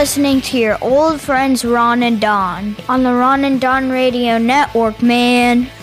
listening to your old friends Ron and Don on the Ron and Don Radio Network, man.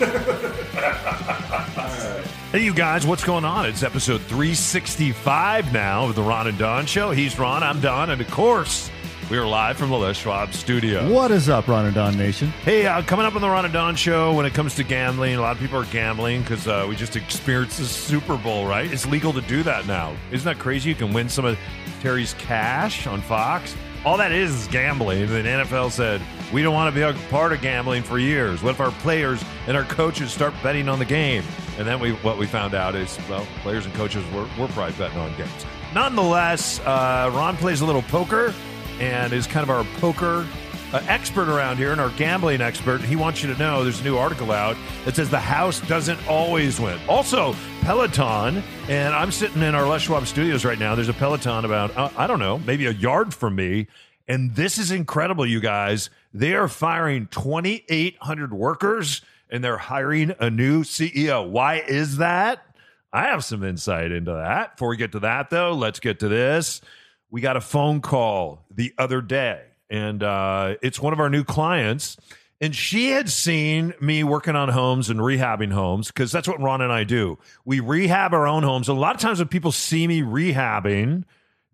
Hey, you guys, what's going on? It's episode 365 now of the Ron and Don Show. He's Ron, I'm Don, and of course, we are live from the Les Schwab studio. What is up, Ron and Don Nation? Hey, uh, coming up on the Ron and Don Show, when it comes to gambling, a lot of people are gambling because uh, we just experienced the Super Bowl, right? It's legal to do that now. Isn't that crazy? You can win some of Terry's cash on Fox. All that is gambling. The NFL said, we don't want to be a part of gambling for years. What if our players and our coaches start betting on the game? And then we, what we found out is, well, players and coaches were, were probably betting on games. Nonetheless, uh, Ron plays a little poker and is kind of our poker uh, expert around here and our gambling expert. He wants you to know there's a new article out that says the house doesn't always win. Also, Peloton, and I'm sitting in our Les Schwab studios right now. There's a Peloton about, uh, I don't know, maybe a yard from me. And this is incredible, you guys. They are firing 2,800 workers and they're hiring a new CEO. Why is that? I have some insight into that. Before we get to that, though, let's get to this. We got a phone call the other day, and uh, it's one of our new clients. And she had seen me working on homes and rehabbing homes because that's what Ron and I do. We rehab our own homes. A lot of times when people see me rehabbing,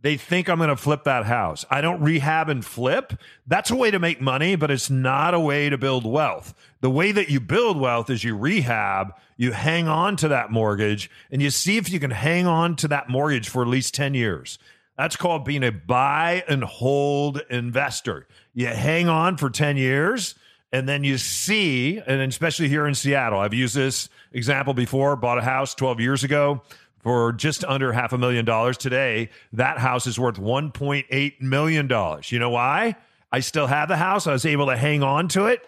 they think I'm going to flip that house. I don't rehab and flip. That's a way to make money, but it's not a way to build wealth. The way that you build wealth is you rehab, you hang on to that mortgage, and you see if you can hang on to that mortgage for at least 10 years. That's called being a buy and hold investor. You hang on for 10 years and then you see, and especially here in Seattle, I've used this example before, bought a house 12 years ago for just under half a million dollars. Today, that house is worth $1.8 million. You know why? I still have the house. I was able to hang on to it.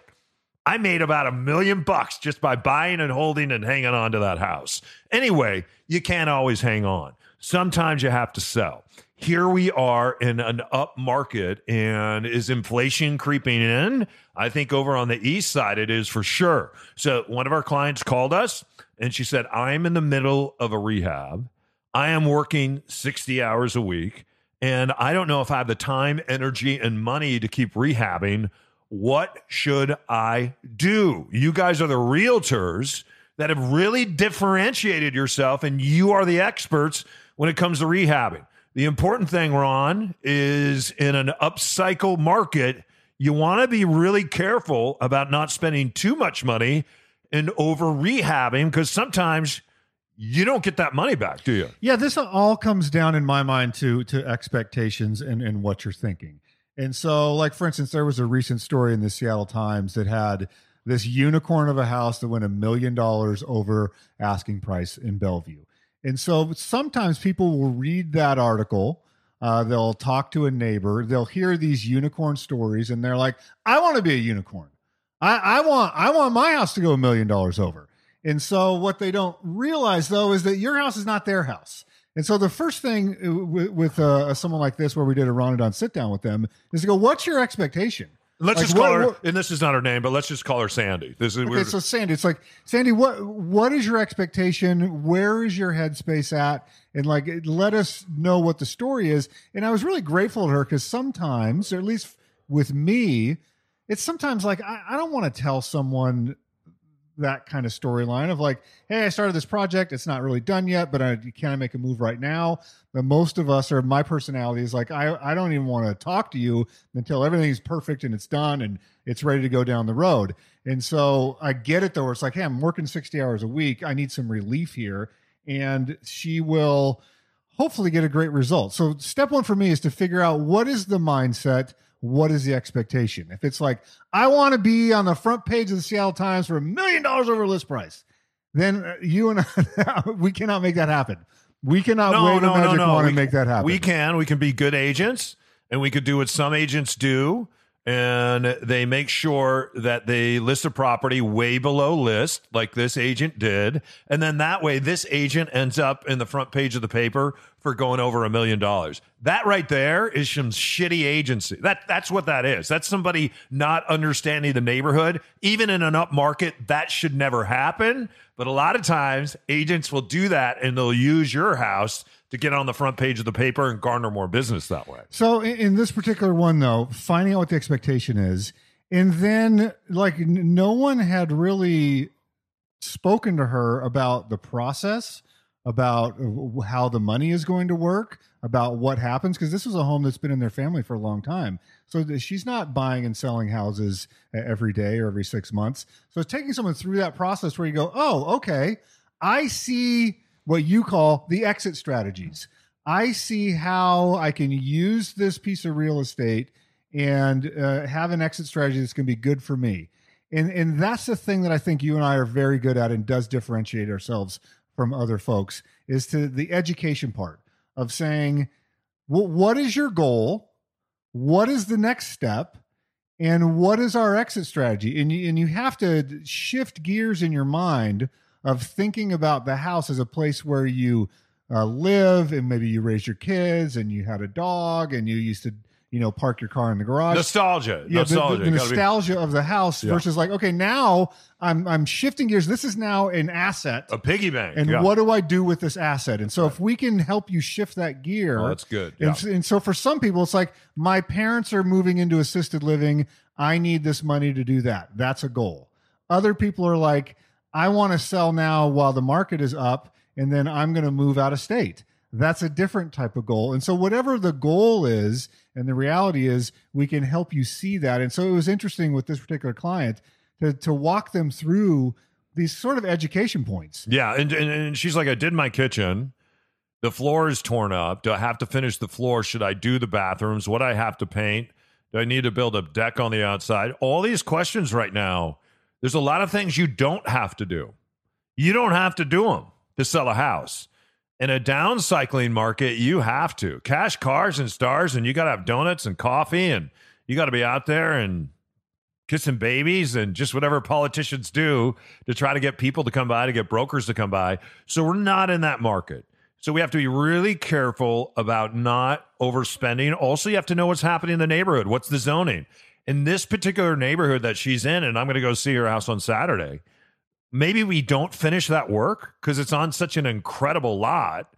I made about a million bucks just by buying and holding and hanging on to that house. Anyway, you can't always hang on. Sometimes you have to sell. Here we are in an up market, and is inflation creeping in? I think over on the east side it is for sure. So, one of our clients called us and she said, I'm in the middle of a rehab. I am working 60 hours a week, and I don't know if I have the time, energy, and money to keep rehabbing. What should I do? You guys are the realtors that have really differentiated yourself, and you are the experts when it comes to rehabbing. The important thing, Ron, is in an upcycle market, you want to be really careful about not spending too much money and over rehabbing because sometimes you don't get that money back, do you? Yeah, this all comes down in my mind to to expectations and, and what you're thinking. And so, like for instance, there was a recent story in the Seattle Times that had this unicorn of a house that went a million dollars over asking price in Bellevue. And so sometimes people will read that article, uh, they'll talk to a neighbor, they'll hear these unicorn stories, and they're like, "I want to be a unicorn. I, I want I want my house to go a million dollars over." And so what they don't realize though is that your house is not their house. And so the first thing uh, with, with uh, someone like this, where we did a Ron and Don sit down with them, is to go, "What's your expectation?" Let's Like, just call what- her, what- and this is not her name, but let's just call her Sandy. This is Okay, so Sandy, it's like Sandy, what what is your expectation? Where is your headspace at? And like, let us know what the story is. And I was really grateful to her because sometimes, or at least with me, it's sometimes like I, I don't want to tell someone that kind of storyline of like, hey, I started this project, it's not really done yet, but I can I make a move right now? But most of us, or my personality is like, I I don't even want to talk to you until everything's perfect and it's done and it's ready to go down the road. And so I get it though, it's like, hey, I'm working 60 hours a week. I need some relief here. And she will hopefully get a great result. So step one for me is to figure out what is the mindset, what is the expectation. If it's like, I want to be on the front page of the Seattle Times for a million dollars over list price, then uh, you and I, we cannot make that happen. We cannot wave a magic wand We- and make that happen. We can. We can be good agents, and we could do what some agents do, and they make sure that they list a property way below list, like this agent did. And then that way, this agent ends up in the front page of the paper for going over a million dollars. That right there is some shitty agency. That that's what that is. That's somebody not understanding the neighborhood. Even in an up market, that should never happen. But a lot of times, agents will do that and they'll use your house to get on the front page of the paper and garner more business that way. So in, this particular one, though, finding out what the expectation is, and then like n- no one had really spoken to her about the process, about how the money is going to work, about what happens because this is a home that's been in their family for a long time. So she's not buying and selling houses every day or every six months. So it's taking someone through that process where you go, oh, okay, I see what you call the exit strategies. I see how I can use this piece of real estate and uh, have an exit strategy that's going to be good for me. And and that's the thing that I think you and I are very good at and does differentiate ourselves from other folks is to the education part of saying, well, what is your goal? What is the next step? And what is our exit strategy? And you, and you have to shift gears in your mind of thinking about the house as a place where you uh, live and maybe you raised your kids and you had a dog and you used to you know park your car in the garage Nostalgia. yeah, the- nostalgia. the, the Gotta be- of the house Yeah. versus like, okay, now I'm I'm shifting gears. This is now an asset, a piggy bank. and yeah. what do I do with this asset? And so, if we can help you shift that gear, Oh, that's good. Yeah. s- and so, for some people, it's like my parents are moving into assisted living. I need this money to do that. That's a goal. Other people are like, I want to sell now while the market is up, and then I'm going to move out of state. That's a different type of goal. And so, whatever the goal is, and the reality is, we can help you see that. And so, it was interesting with this particular client to, to walk them through these sort of education points. Yeah, and, and and she's like, I did my kitchen. The floor is torn up. Do I have to finish the floor? Should I do the bathrooms? What I have to paint? Do I need to build a deck on the outside? All these questions right now. There's a lot of things you don't have to do. You don't have to do them to sell a house. In a downcycling market, you have to cash cars and stars, and you got to have donuts and coffee, and you got to be out there and kissing babies and just whatever politicians do to try to get people to come by, to get brokers to come by. So we're not in that market. So we have to be really careful about not overspending. Also, you have to know what's happening in the neighborhood. What's the zoning? In this particular neighborhood that she's in, and I'm going to go see her house on Saturday, maybe we don't finish that work because it's on such an incredible lot.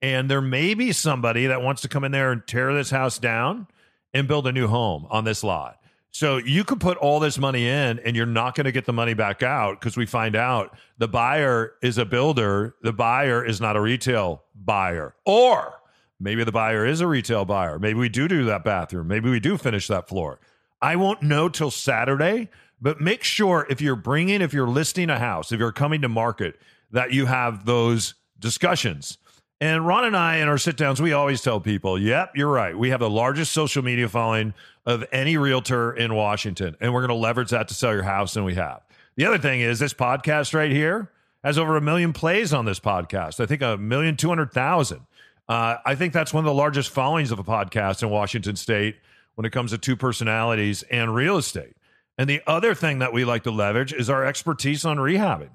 And there may be somebody that wants to come in there and tear this house down and build a new home on this lot. So you could put all this money in and you're not going to get the money back out because we find out the buyer is a builder, the buyer is not a retail buyer. Or maybe the buyer is a retail buyer. Maybe we do do that bathroom. Maybe we do finish that floor. I won't know till Saturday, but make sure if you're bringing, if you're listing a house, if you're coming to market, that you have those discussions. And Ron and I, in our sit downs, we always tell people, yep, you're right. We have the largest social media following of any realtor in Washington, and we're going to leverage that to sell your house, and we have. The other thing is this podcast right here has over a million plays on this podcast. I think a million two hundred thousand. Uh, I think that's one of the largest followings of a podcast in Washington State when it comes to two personalities and real estate. And the other thing that we like to leverage is our expertise on rehabbing.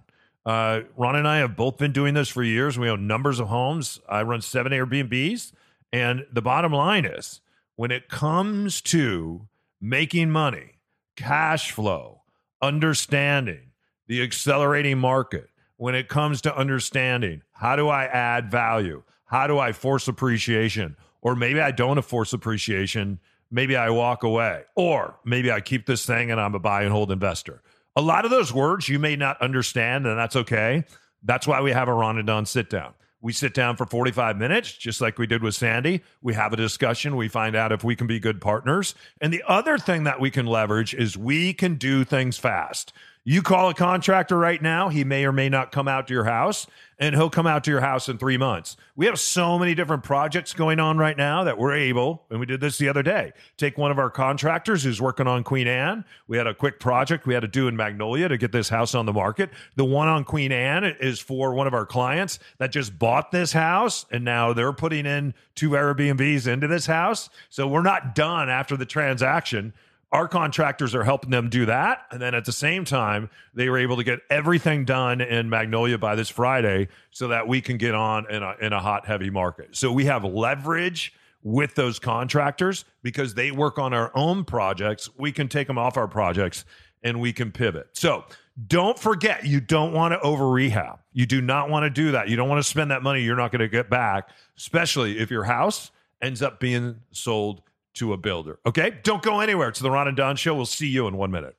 Uh, Ron and I have both been doing this for years. We own numbers of homes. I run seven Airbnbs. And the bottom line is when it comes to making money, cash flow, understanding the accelerating market, when it comes to understanding how do I add value? How do I force appreciation? Or maybe I don't force appreciation. Maybe I walk away. Or maybe I keep this thing and I'm a buy and hold investor. A lot of those words you may not understand, and that's okay. That's why we have a Ron and Don sit down. We sit down for 45 minutes, just like we did with Sandy. We have a discussion. We find out if we can be good partners. And the other thing that we can leverage is we can do things fast. You call a contractor right now, he may or may not come out to your house, and he'll come out to your house in three months. We have so many different projects going on right now that we're able, and we did this the other day, take one of our contractors who's working on Queen Anne. We had a quick project we had to do in Magnolia to get this house on the market. The one on Queen Anne is for one of our clients that just bought this house, and now they're putting in two Airbnbs into this house. So we're not done after the transaction Our contractors are helping them do that. And then at the same time, they were able to get everything done in Magnolia by this Friday so that we can get on in a, in a hot, heavy market. So we have leverage with those contractors because they work on our own projects. We can take them off our projects and we can pivot. So don't forget, you don't want to over rehab. You do not want to do that. You don't want to spend that money you're not going to get back, especially if your house ends up being sold to a builder. Okay? Don't go anywhere. It's the Ron and Don Show. We'll see you in one minute.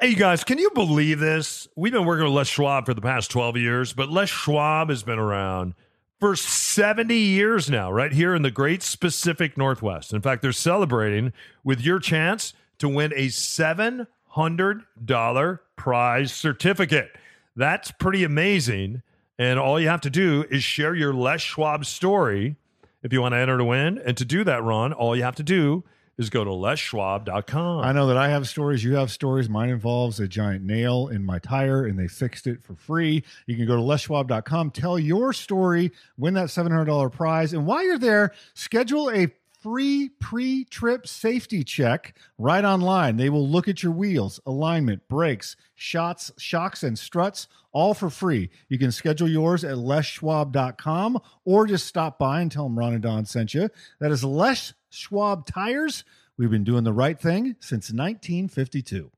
Hey, you guys, can you believe this? We've been working with Les Schwab for the past 12 years, but Les Schwab has been around for 70 years now, right here in the great Pacific Northwest. In fact, they're celebrating with your chance to win a $700 prize certificate. That's pretty amazing. And all you have to do is share your Les Schwab story if you want to enter to win. And to do that, Ron, all you have to do is go to leschwab.com. I know that I have stories. You have stories. Mine involves a giant nail in my tire, and they fixed it for free. You can go to leschwab.com, tell your story, win that $700 prize. And while you're there, schedule a free pre trip safety check right online. They will look at your wheels, alignment, brakes, shots, shocks, and struts, all for free. You can schedule yours at leschwab.com or just stop by and tell them Ron and Don sent you. That is Les Schwab Tires. We've been doing the right thing since 1952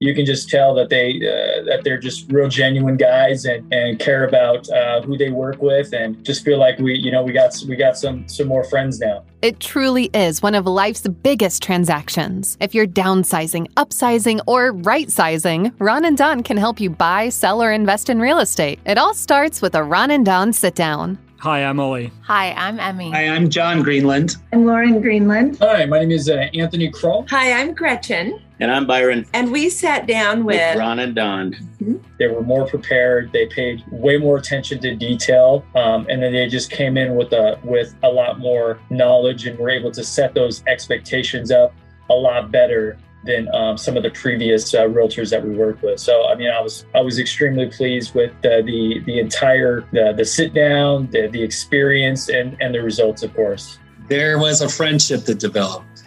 you can just tell that they uh, that they're just real genuine guys and, and care about uh, who they work with and just feel like we you know we got we got some some more friends now. It truly is one of life's biggest transactions. If you're downsizing upsizing or right sizing ron and don can help you buy sell or invest in real estate. It all starts with a ron and don sit down Hi, I'm Ollie. Hi, I'm Emmy. Hi, I'm John Greenland. I'm Lauren Greenland. Hi, my name is uh, Anthony Kroll. Hi, I'm Gretchen. And I'm Byron. And we sat down with, with Ron and Don. Mm-hmm. They were more prepared. They paid way more attention to detail, um, and then they just came in with a with a lot more knowledge, and were able to set those expectations up a lot better than um, some of the previous uh, realtors that we worked with. So I mean, I was I was extremely pleased with uh, the the entire the, the sit down, the, the experience, and and the results, of course. There was a friendship that developed,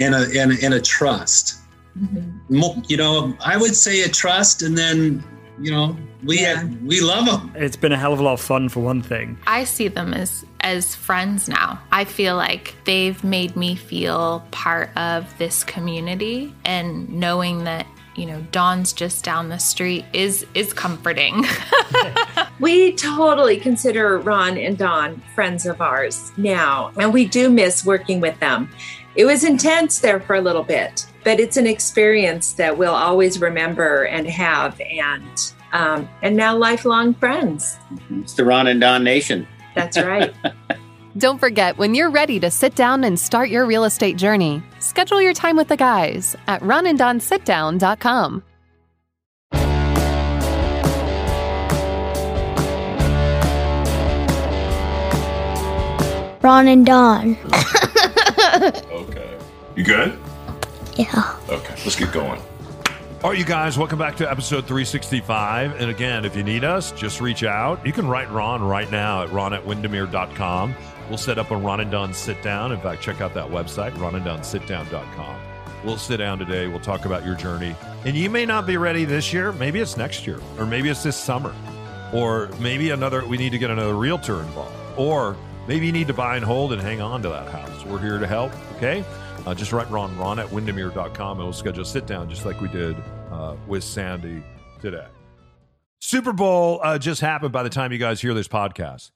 and a and, and a trust. Mm-hmm. You know, I would say a trust, and then you know we yeah. have, we love them. It's been a hell of a lot of fun for one thing. I see them as as friends now. I feel like they've made me feel part of this community and knowing that you know Don's just down the street is is comforting. we totally consider Ron and Don friends of ours now, and we do miss working with them. It was intense there for a little bit, but it's an experience that we'll always remember and have, and um, and now lifelong friends. It's the Ron and Don Nation. That's right. Don't forget, when you're ready to sit down and start your real estate journey, schedule your time with the guys at ronanddonsitdown.com. Ron and Don. okay. You good? Yeah. Okay, let's get going. All right, you guys, welcome back to episode 365. And again, if you need us, just reach out. You can write Ron right now at ron at windermere.com. We'll set up a Ron and Don sit down. In fact, check out that website, ronanddonsitdown.com. We'll sit down today. We'll talk about your journey. And you may not be ready this year. Maybe it's next year, or maybe it's this summer, or maybe another, we need to get another realtor involved, or maybe you need to buy and hold and hang on to that house. We're here to help, okay? Uh, just write Ron, ron at windermere.com, and we'll schedule a sit down just like we did uh, with Sandy today. Super Bowl uh, just happened by the time you guys hear this podcast.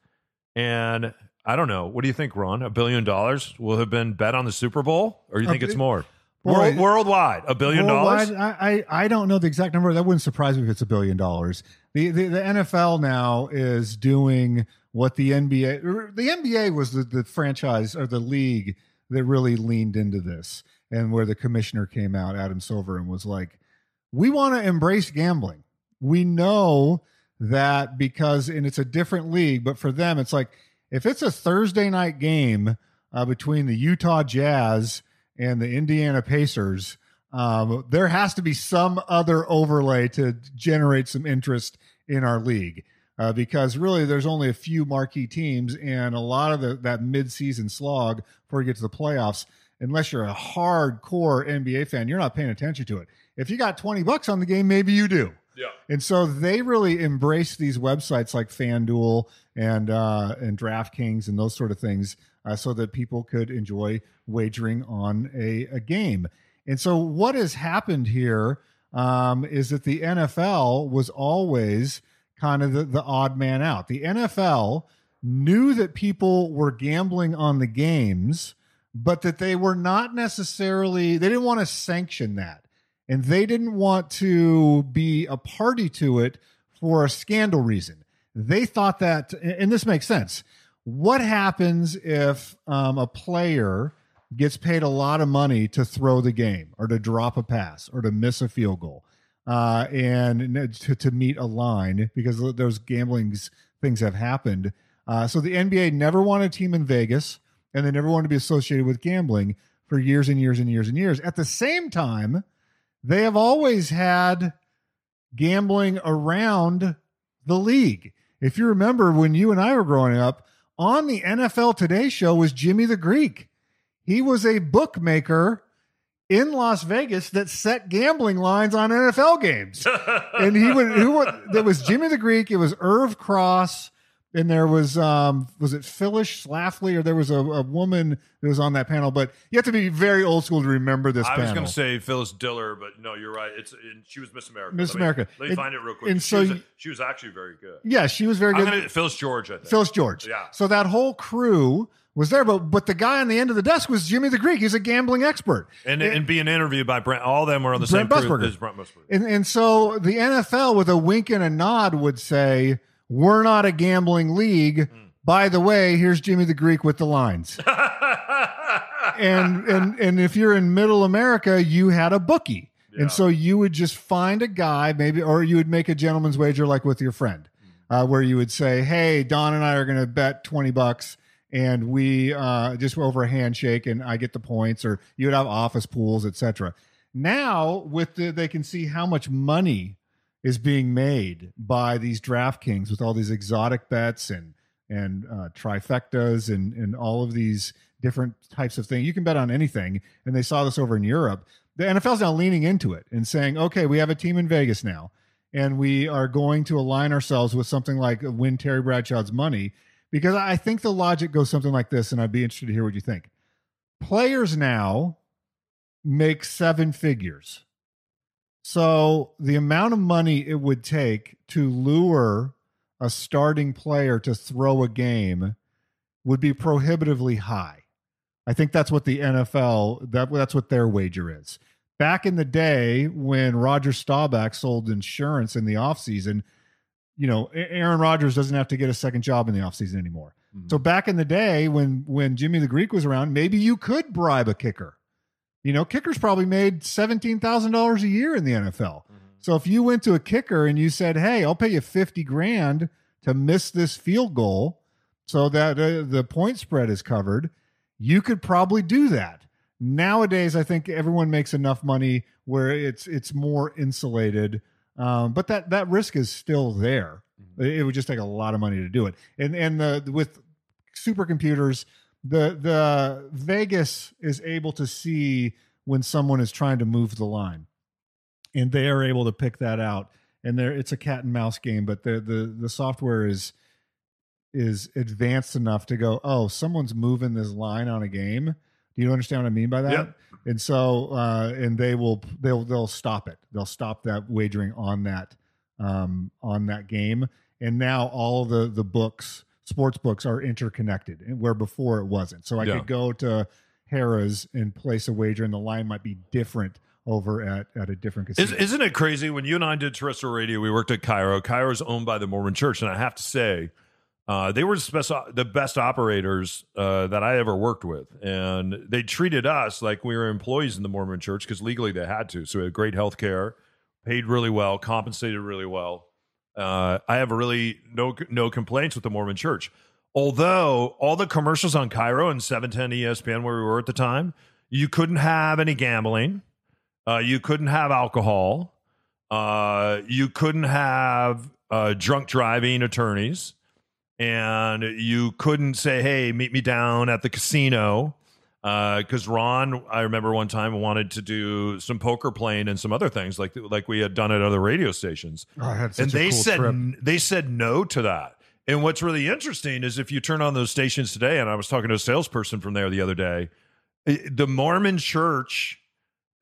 And I don't know. What do you think, Ron? A billion dollars will have been bet on the Super Bowl? Or you think it's more? World, worldwide, a billion dollars. I, I I don't know the exact number. That wouldn't surprise me if it's a billion dollars. The, the the NFL now is doing what the NBA. The NBA was the, the franchise or the league that really leaned into this, and where the commissioner came out, Adam Silver, and was like, "We want to embrace gambling. We know that because, and it's a different league, but for them, it's like if it's a Thursday night game uh, between the Utah Jazz." and the Indiana Pacers, um, there has to be some other overlay to generate some interest in our league. Uh, because really, there's only a few marquee teams, and a lot of the, that midseason slog before you get to the playoffs. unless you're a hardcore NBA fan, you're not paying attention to it. If you got 20 bucks on the game, maybe you do. Yeah. And so they really embrace these websites like FanDuel and uh, and DraftKings and those sort of things, uh, so that people could enjoy wagering on a, a game. And so what has happened here um, is that the NFL was always kind of the, the odd man out. The NFL knew that people were gambling on the games, but that they were not necessarily they didn't want to sanction that and they didn't want to be a party to it for a scandal reason. They thought that, and this makes sense. What happens if um, a player gets paid a lot of money to throw the game or to drop a pass or to miss a field goal uh, and to, to meet a line because those gambling things have happened? Uh, so the NBA never wanted a team in Vegas and they never wanted to be associated with gambling for years and years and years and years. At the same time, they have always had gambling around the league. If you remember when you and I were growing up, on the NFL Today show was Jimmy the Greek. He was a bookmaker in Las Vegas that set gambling lines on NFL games. and he would who was Jimmy the Greek, it was Irv Cross, and there was um was it Phyllis Schlafly or there was a, a woman that was on that panel but you have to be very old school to remember this I panel was going to say Phyllis Diller, but no, you're right. It's and she was Miss America. Miss Let me- America. Let me And- find it real quick. and she, so was, she was actually very good. yeah she was very I'm good gonna Phyllis George. I think. Phyllis George Yeah. so that whole crew was there but but the guy on the end of the desk was Jimmy the Greek he's a gambling expert and and being interviewed by Brent. All of them were on the Brent same crew Musburger. as Brent Musburger. and and so the NFL with a wink and a nod would say we're not a gambling league Hmm. by the way here's Jimmy the Greek with the lines and and and if you're in middle America, you had a bookie. And so you would just find a guy, maybe, or you would make a gentleman's wager like with your friend, uh, where you would say, Hey, Don and I are going to bet 20 bucks and we uh, just over a handshake and I get the points, or you would have office pools, etc. Now, with the, they can see how much money is being made by these DraftKings with all these exotic bets and and uh, trifectas and and all of these different types of things. You can bet on anything, and they saw this over in Europe. The NFL's now leaning into it and saying, "Okay, we have a team in Vegas now, and we are going to align ourselves with something like win Terry Bradshaw's money." Because I think the logic goes something like this, and I'd be interested to hear what you think. Players now make seven figures. So the amount of money it would take to lure a starting player to throw a game would be prohibitively high. I think that's what the NFL that that's what their wager is. Back in the day when Roger Staubach sold insurance in the offseason, you know, Aaron Rodgers doesn't have to get a second job in the offseason anymore. Mm-hmm. So back in the day when when Jimmy the Greek was around, maybe you could bribe a kicker. You know, kickers probably made seventeen thousand dollars a year in the NFL. So if you went to a kicker and you said, "Hey, I'll pay you fifty grand to miss this field goal, so that uh, the point spread is covered," you could probably do that. Nowadays, I think everyone makes enough money where it's it's more insulated, um, but that that risk is still there. It would just take a lot of money to do it, and and the with supercomputers, the the Vegas is able to see when someone is trying to move the line, and they are able to pick that out. And there, it's a cat and mouse game, but the the the software is is advanced enough to go, oh, someone's moving this line on a game. Do you understand what I mean by that? Yep. And so, uh, and they will they'll they'll stop it. They'll stop that wagering on that um, on that game. And now all the the books, sports books, are interconnected, and where before it wasn't. So I Yeah. could go to Harrah's and place a wager, and the line might be different over at at a different casino. Is, isn't it crazy when you and I did terrestrial radio? We worked at KIRO. KIRO is owned by the Mormon Church, and I have to say, uh, they were the best, the best operators uh, that I ever worked with, and they treated us like we were employees in the Mormon Church because legally they had to. So we had great health care, paid really well, compensated really well. Uh, I have really no no complaints with the Mormon Church. Although all the commercials on KIRO and 710 ESPN where we were at the time, you couldn't have any gambling. Uh, you couldn't have alcohol. Uh, you couldn't have uh, drunk driving attorneys. And you couldn't say, hey, meet me down at the casino. Uh, because Ron, I remember one time wanted to do some poker playing and some other things like like we had done at other radio stations, Oh, I had such and they cool said trip. they said no to that. And what's really interesting is if you turn on those stations today, and I was talking to a salesperson from there the other day, eh, the Mormon Church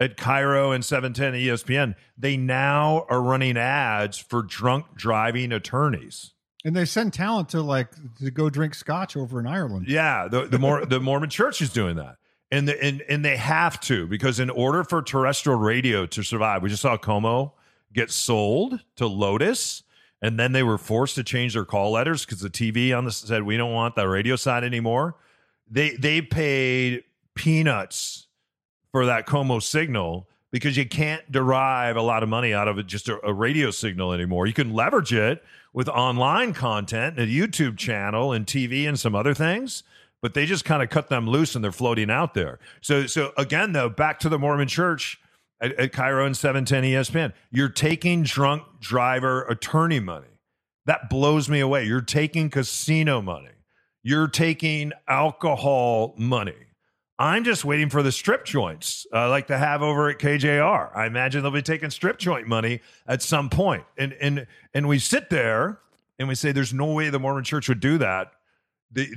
at KIRO and 710 ESPN, they now are running ads for drunk driving attorneys. And they send talent to like to go drink scotch over in Ireland. Yeah, the the more the Mormon Church is doing that, and the, and and they have to because in order for terrestrial radio to survive, we just saw KOMO get sold to Lotus, and then they were forced to change their call letters because the TV on the said we don't want the radio side anymore. They they paid peanuts for that KOMO signal because you can't derive a lot of money out of it just a, a radio signal anymore. You can leverage it with online content, and a YouTube channel, and TV, and some other things. But they just kind of cut them loose and they're floating out there. So, so again, though, back to the Mormon Church at, at KIRO and 710 ESPN, you're taking drunk driver attorney money. That blows me away. You're taking casino money. You're taking alcohol money. I'm just waiting for the strip joints, uh, like to have over at KJR. I imagine they'll be taking strip joint money at some point. And and and we sit there and we say, "There's no way the Mormon Church would do that." They,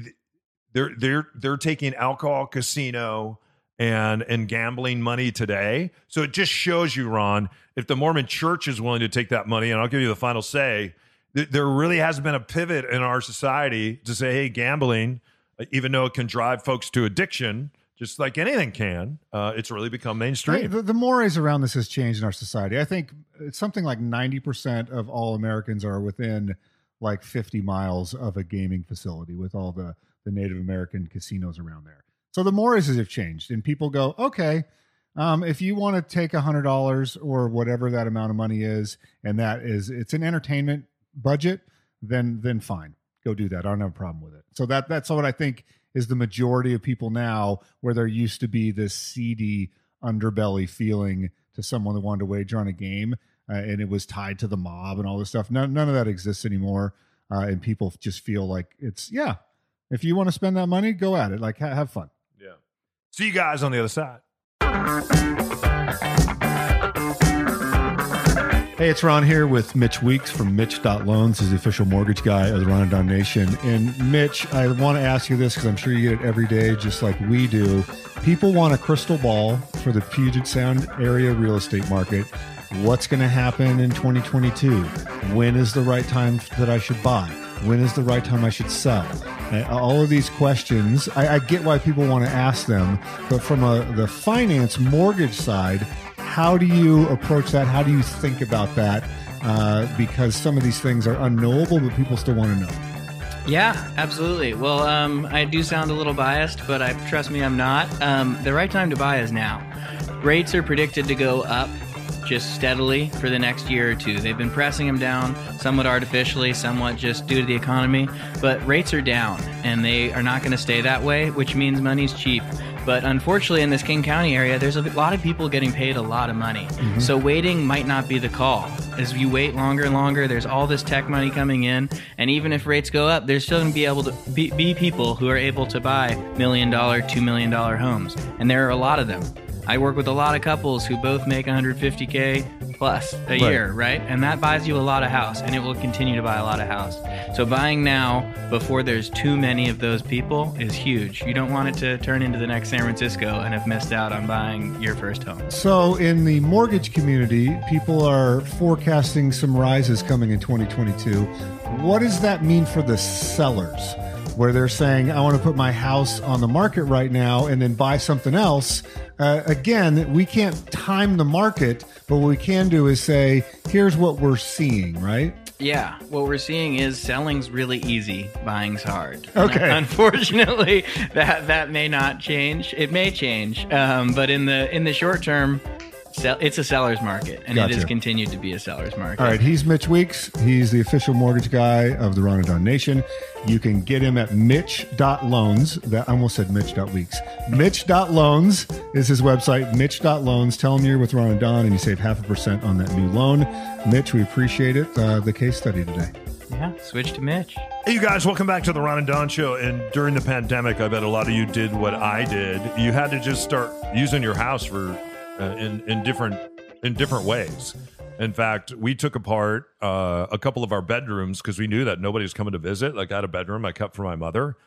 they're they're they're taking alcohol, casino, and and gambling money today. So it just shows you, Ron, if the Mormon Church is willing to take that money, and I'll give you the final say. th- There really hasn't been a pivot in our society to say, "Hey, gambling." even though it can drive folks to addiction, just like anything can, uh, it's really become mainstream. The, the mores around this has changed in our society. I think it's something like 90% of all Americans are within like 50 miles of a gaming facility with all the, the Native American casinos around there. So the mores have changed, and people go, okay, um, if you want to take $100 or whatever that amount of money is, and that is, it's an entertainment budget, then, then fine, go do that. I don't have a problem with it. So that, that's what I think is the majority of people now, where there used to be this seedy underbelly feeling to someone that wanted to wager on a game, uh, and it was tied to the mob and all this stuff. None, none of that exists anymore, uh, and people just feel like it's yeah. If you want to spend that money, go at it. Like ha- have fun. Yeah. See you guys on the other side. Hey, it's Ron here with Mitch Weeks from Mitch.loans. He's the official mortgage guy of the Ron and Don Nation. And Mitch, I want to ask you this because I'm sure you get it every day, just like we do. People want a crystal ball for the Puget Sound area real estate market. What's going to happen in 2022? When is the right time that I should buy? When is the right time I should sell? All of these questions, I, I get why people want to ask them, but from a, the finance mortgage side, how do you approach that? How do you think about that? Uh, because some of these things are unknowable, but people still want to know. Yeah, absolutely. Well, um, I do sound a little biased, but I trust me, I'm not. Um, the right time to buy is now. Rates are predicted to go up just steadily for the next year or two. They've been pressing them down somewhat artificially, somewhat just due to the economy, but rates are down and they are not going to stay that way, which means money's cheap. But unfortunately, in this King County area, there's a lot of people getting paid a lot of money. Mhm. So waiting might not be the call. As you wait longer and longer, there's all this tech money coming in, and even if rates go up, there's still going to be able to be, be people who are able to buy million dollar, two million dollar homes, and there are a lot of them. I work with a lot of couples who both make 150k plus a Right. year, right? And that buys you a lot of house, and it will continue to buy a lot of house. So buying now before there's too many of those people is huge. You don't want it to turn into the next San Francisco and have missed out on buying your first home. So, in the mortgage community, people are forecasting some rises coming in 2022. What does that mean for the sellers? Where they're saying, I want to put my house on the market right now and then buy something else. Uh, again, we can't time the market, but what we can do is say, here's what we're seeing, right? Yeah, what we're seeing is selling's really easy, buying's hard. Okay. Unfortunately, that that may not change. It may change, um, but in the in the short term, sell, it's a seller's market, and it has continued to be a seller's market. All right, he's Mitch Weeks. He's the official mortgage guy of the Ron and Don Nation. You can get him at mitch.loans. That I almost said mitch.weeks. Mitch.loans is his website, mitch.loans. Tell him you're with Ron and Don and you save half a percent on that new loan. Mitch, we appreciate it. Uh, the case study today. Yeah, switch to Mitch. Hey, you guys, welcome back to the Ron and Don Show. And during the pandemic, I bet a lot of you did what I did. You had to just start using your house for uh, in in different in different ways. In fact, we took apart uh, a couple of our bedrooms because we knew that nobody was coming to visit. Like I had a bedroom I kept for my mother,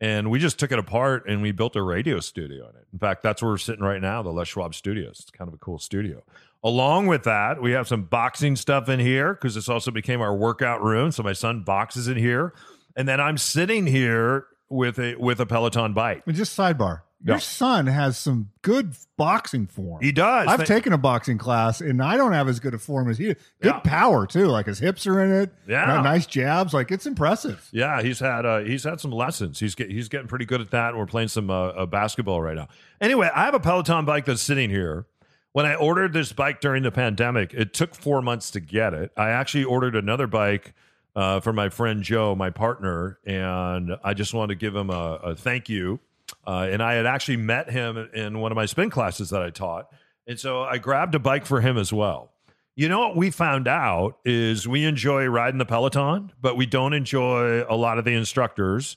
and we just took it apart and we built a radio studio in it. In fact, that's where we're sitting right now, the Les Schwab Studios. It's kind of a cool studio. Along with that, we have some boxing stuff in here because this also became our workout room. So my son boxes in here, and then I'm sitting here with a with a Peloton bike. Just sidebar. Your Yeah. son has some good boxing form. He does. I've Th- taken a boxing class, and I don't have as good a form as he. Good Yeah. power too. Like his hips are in it. Yeah. Nice jabs. Like it's impressive. Yeah, he's had uh, he's had some lessons. He's get, he's getting pretty good at that. We're playing some uh, uh, basketball right now. Anyway, I have a Peloton bike that's sitting here. When I ordered this bike during the pandemic, it took four months to get it. I actually ordered another bike uh, for my friend Joe, my partner, and I just wanted to give him a, a thank you. Uh, and I had actually met him in one of my spin classes that I taught, and so I grabbed a bike for him as well. You know what we found out is we enjoy riding the Peloton, but we don't enjoy a lot of the instructors.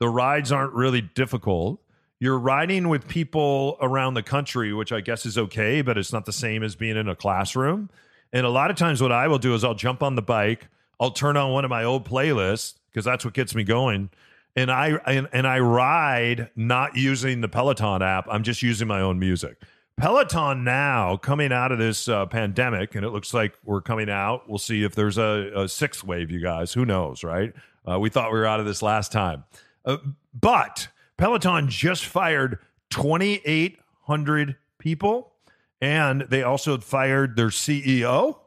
The rides aren't really difficult. You're riding with people around the country, which I guess is okay, but it's not the same as being in a classroom. And a lot of times, what I will do is I'll jump on the bike, I'll turn on one of my old playlists because that's what gets me going, and I and, and I ride not using the Peloton app. I'm just using my own music. Peloton now coming out of this uh, pandemic, and it looks like we're coming out. We'll see if there's a, a sixth wave, you guys. Who knows, right? Uh, we thought we were out of this last time. Uh, but Peloton just fired 2,800 people, and they also fired their CEO.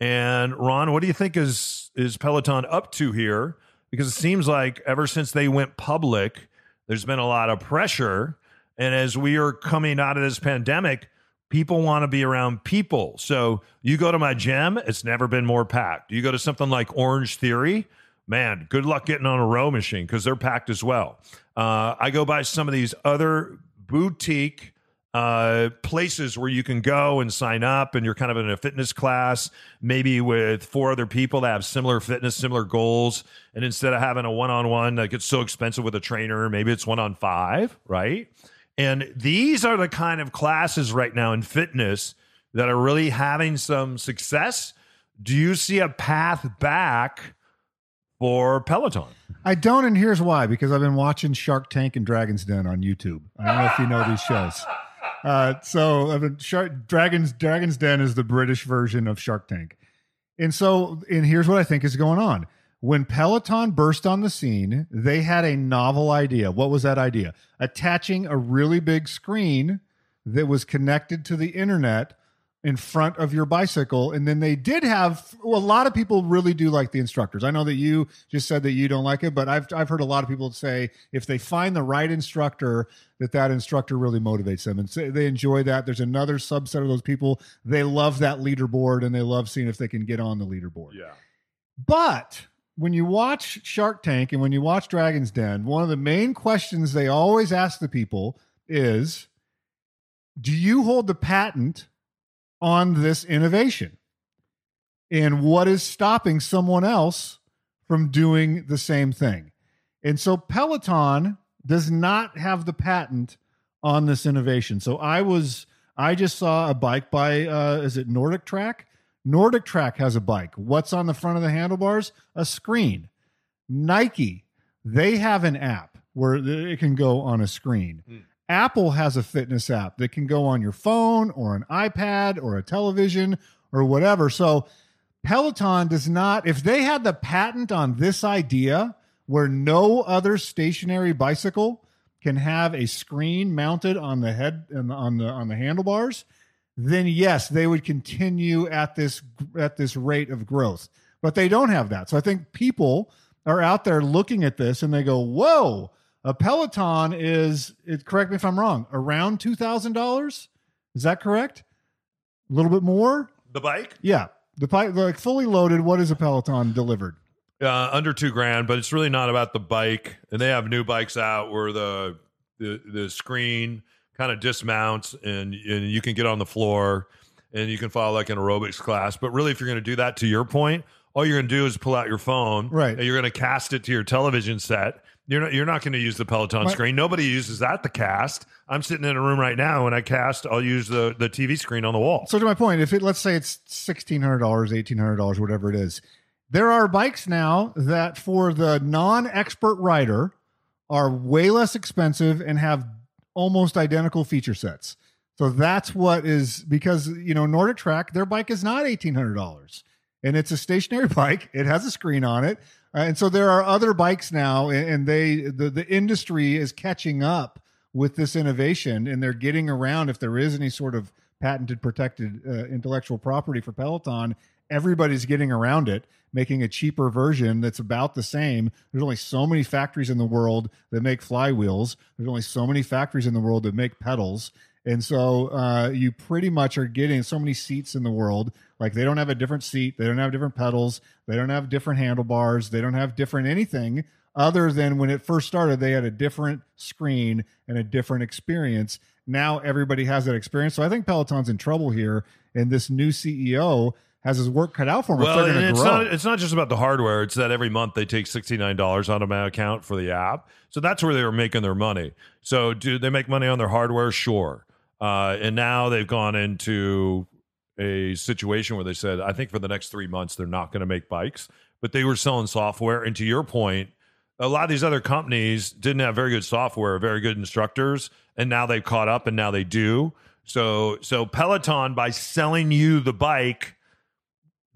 And Ron, what do you think is is Peloton up to here? Because it seems like ever since they went public, there's been a lot of pressure. And as we are coming out of this pandemic, people want to be around people. So you go to my gym, it's never been more packed. You go to something like Orange Theory, man, good luck getting on a row machine because they're packed as well. Uh, I go by some of these other boutique uh, places where you can go and sign up, and you're kind of in a fitness class, maybe with four other people that have similar fitness, similar goals. And instead of having a one on one that gets so expensive with a trainer, maybe it's one on five, right? And these are the kind of classes right now in fitness that are really having some success. Do you see a path back for Peloton? I don't, and here's why: because I've been watching Shark Tank and Dragon's Den on YouTube. I don't know if you know these shows. Uh, so, been Shark Dragons Dragon's Den is the British version of Shark Tank, and so, and here's what I think is going on. When Peloton burst on the scene, they had a novel idea. What was that idea? Attaching a really big screen that was connected to the internet in front of your bicycle. And then they did have well, a lot of people really do like the instructors. I know that you just said that you don't like it, but I've I've heard a lot of people say if they find the right instructor, that that instructor really motivates them and say they enjoy that. There's another subset of those people they love that leaderboard and they love seeing if they can get on the leaderboard. Yeah. But when you watch Shark Tank and when you watch Dragon's Den, one of the main questions they always ask the people is Do you hold the patent on this innovation? And what is stopping someone else from doing the same thing? And so Peloton does not have the patent on this innovation. So I was I just saw a bike by uh is it Nordic Track? Nordic Track has a bike. What's on the front of the handlebars? A screen. Nike, they have an app where it can go on a screen. Apple has a fitness app that can go on your phone or an iPad or a television or whatever. So Peloton does not, if they had the patent on this idea where no other stationary bicycle can have a screen mounted on the head and on the on the handlebars, then yes, they would continue at this at this rate of growth. But they don't have that. So I think people are out there looking at this and they go, "Whoa, a Peloton is it correct me if I'm wrong, around $2,000? Is that correct? A little bit more? The bike? Yeah. The bike like fully loaded, what is a Peloton delivered? Uh, under two grand, but it's really not about the bike. And they have new bikes out where the the, the screen kind of dismounts and, and you can get on the floor and you can follow like an aerobics class. But really, if you're going to do that, to your point, all you're going to do is pull out your phone, Right. And you're going to cast it to your television set. You're not. You're not going to use the Peloton My- screen. Nobody uses that to cast. I'm sitting in a room right now. and I cast, I'll use the the TV screen on the wall. So to my point, if it let's say it's sixteen hundred dollars, eighteen hundred dollars, whatever it is, there are bikes now that for the non-expert rider are way less expensive and have almost identical feature sets. So that's what is because you know Nordic Track, their bike is not eighteen hundred dollars, and it's a stationary bike. It has a screen on it, and so there are other bikes now, and, and they the the industry is catching up with this innovation, and they're getting around if there is any sort of patented protected uh, intellectual property for Peloton. Everybody's getting around it, making a cheaper version that's about the same. There's only so many factories in the world that make flywheels. There's only so many factories in the world that make pedals. And so uh, you pretty much are getting so many seats in the world. Like they don't have a different seat, they don't have different pedals, they don't have different handlebars, they don't have different anything other than when it first started, they had a different screen and a different experience. Now everybody has that experience. So I think Peloton's in trouble here, and this new CEO has his work cut out for him. Well, it's grow. not it's not just about the hardware. It's that every month they take sixty nine dollars out of my account for the app. So that's where they were making their money. So do they make money on their hardware? Sure. Uh, and now they've gone into a situation where they said, I think for the next three months they're not going to make bikes, but they were selling software. And to your point, a lot of these other companies didn't have very good software, very good instructors, and now they've caught up, and now they do. So, so Peloton by selling you the bike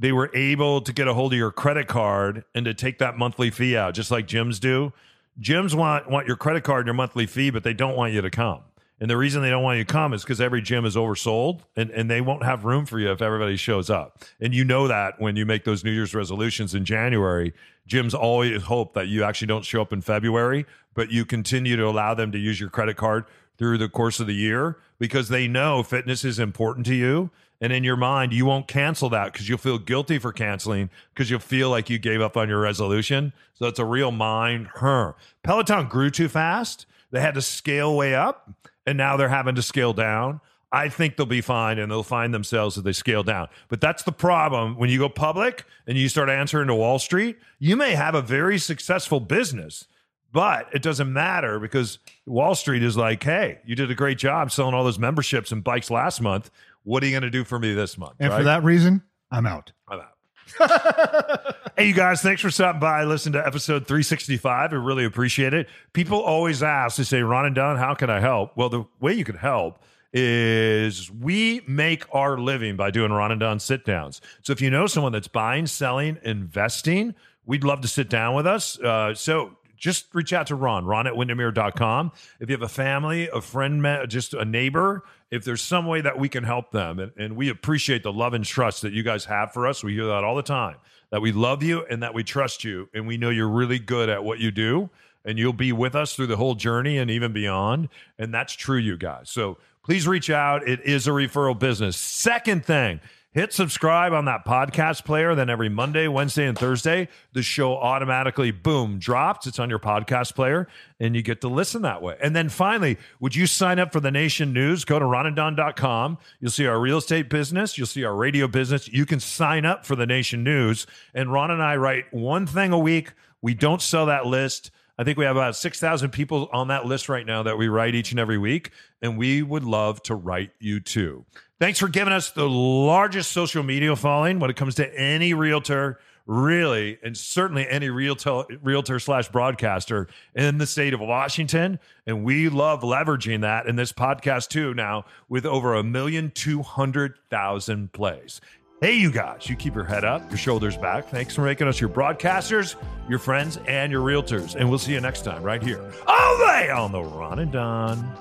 they were able to get a hold of your credit card and to take that monthly fee out, just like gyms do. Gyms want want your credit card and your monthly fee, but they don't want you to come. And the reason they don't want you to come is because every gym is oversold and, and they won't have room for you if everybody shows up. And you know that when you make those New Year's resolutions in January, gyms always hope that you actually don't show up in February, but you continue to allow them to use your credit card through the course of the year because they know fitness is important to you. And in your mind, you won't cancel that because you'll feel guilty for canceling because you'll feel like you gave up on your resolution. So it's a real mind. Her Peloton grew too fast. They had to scale way up, and now they're having to scale down. I think they'll be fine and they'll find themselves as they scale down. But that's the problem. When you go public and you start answering to Wall Street, you may have a very successful business, but it doesn't matter because Wall Street is like, hey, you did a great job selling all those memberships and bikes last month. What are you going to do for me this month? and for that reason, I'm out. I'm out. hey, you guys, thanks for stopping by. Listen to episode 365. I really appreciate it. People always ask, they say, Ron and Don, how can I help? Well, the way you can help is we make our living by doing Ron and Don sit downs. So if you know someone that's buying, selling, investing, we'd love to sit down with us. Uh, so just reach out to Ron, ron at windermere.com. If you have a family, a friend, just a neighbor, if there's some way that we can help them, and, and we appreciate the love and trust that you guys have for us. We hear that all the time that we love you and that we trust you, and we know you're really good at what you do, and you'll be with us through the whole journey and even beyond. And that's true, you guys. So please reach out. It is a referral business. Second thing, hit subscribe on that podcast player. Then every Monday, Wednesday, and Thursday, the show automatically, boom, drops. It's on your podcast player, and you get to listen that way. And then finally, would you sign up for the Nation News? Go to ronandon.com. You'll see our real estate business, you'll see our radio business. You can sign up for the Nation News. And Ron and I write one thing a week. We don't sell that list. I think we have about 6,000 people on that list right now that we write each and every week, and we would love to write you too. Thanks for giving us the largest social media following when it comes to any realtor, really, and certainly any realtor, realtor slash broadcaster in the state of Washington. And we love leveraging that in this podcast too now with over a million two hundred thousand plays. Hey, you guys, you keep your head up, your shoulders back. Thanks for making us your broadcasters, your friends, and your realtors. And we'll see you next time right here, only on the Ron and Don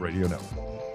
Radio Network.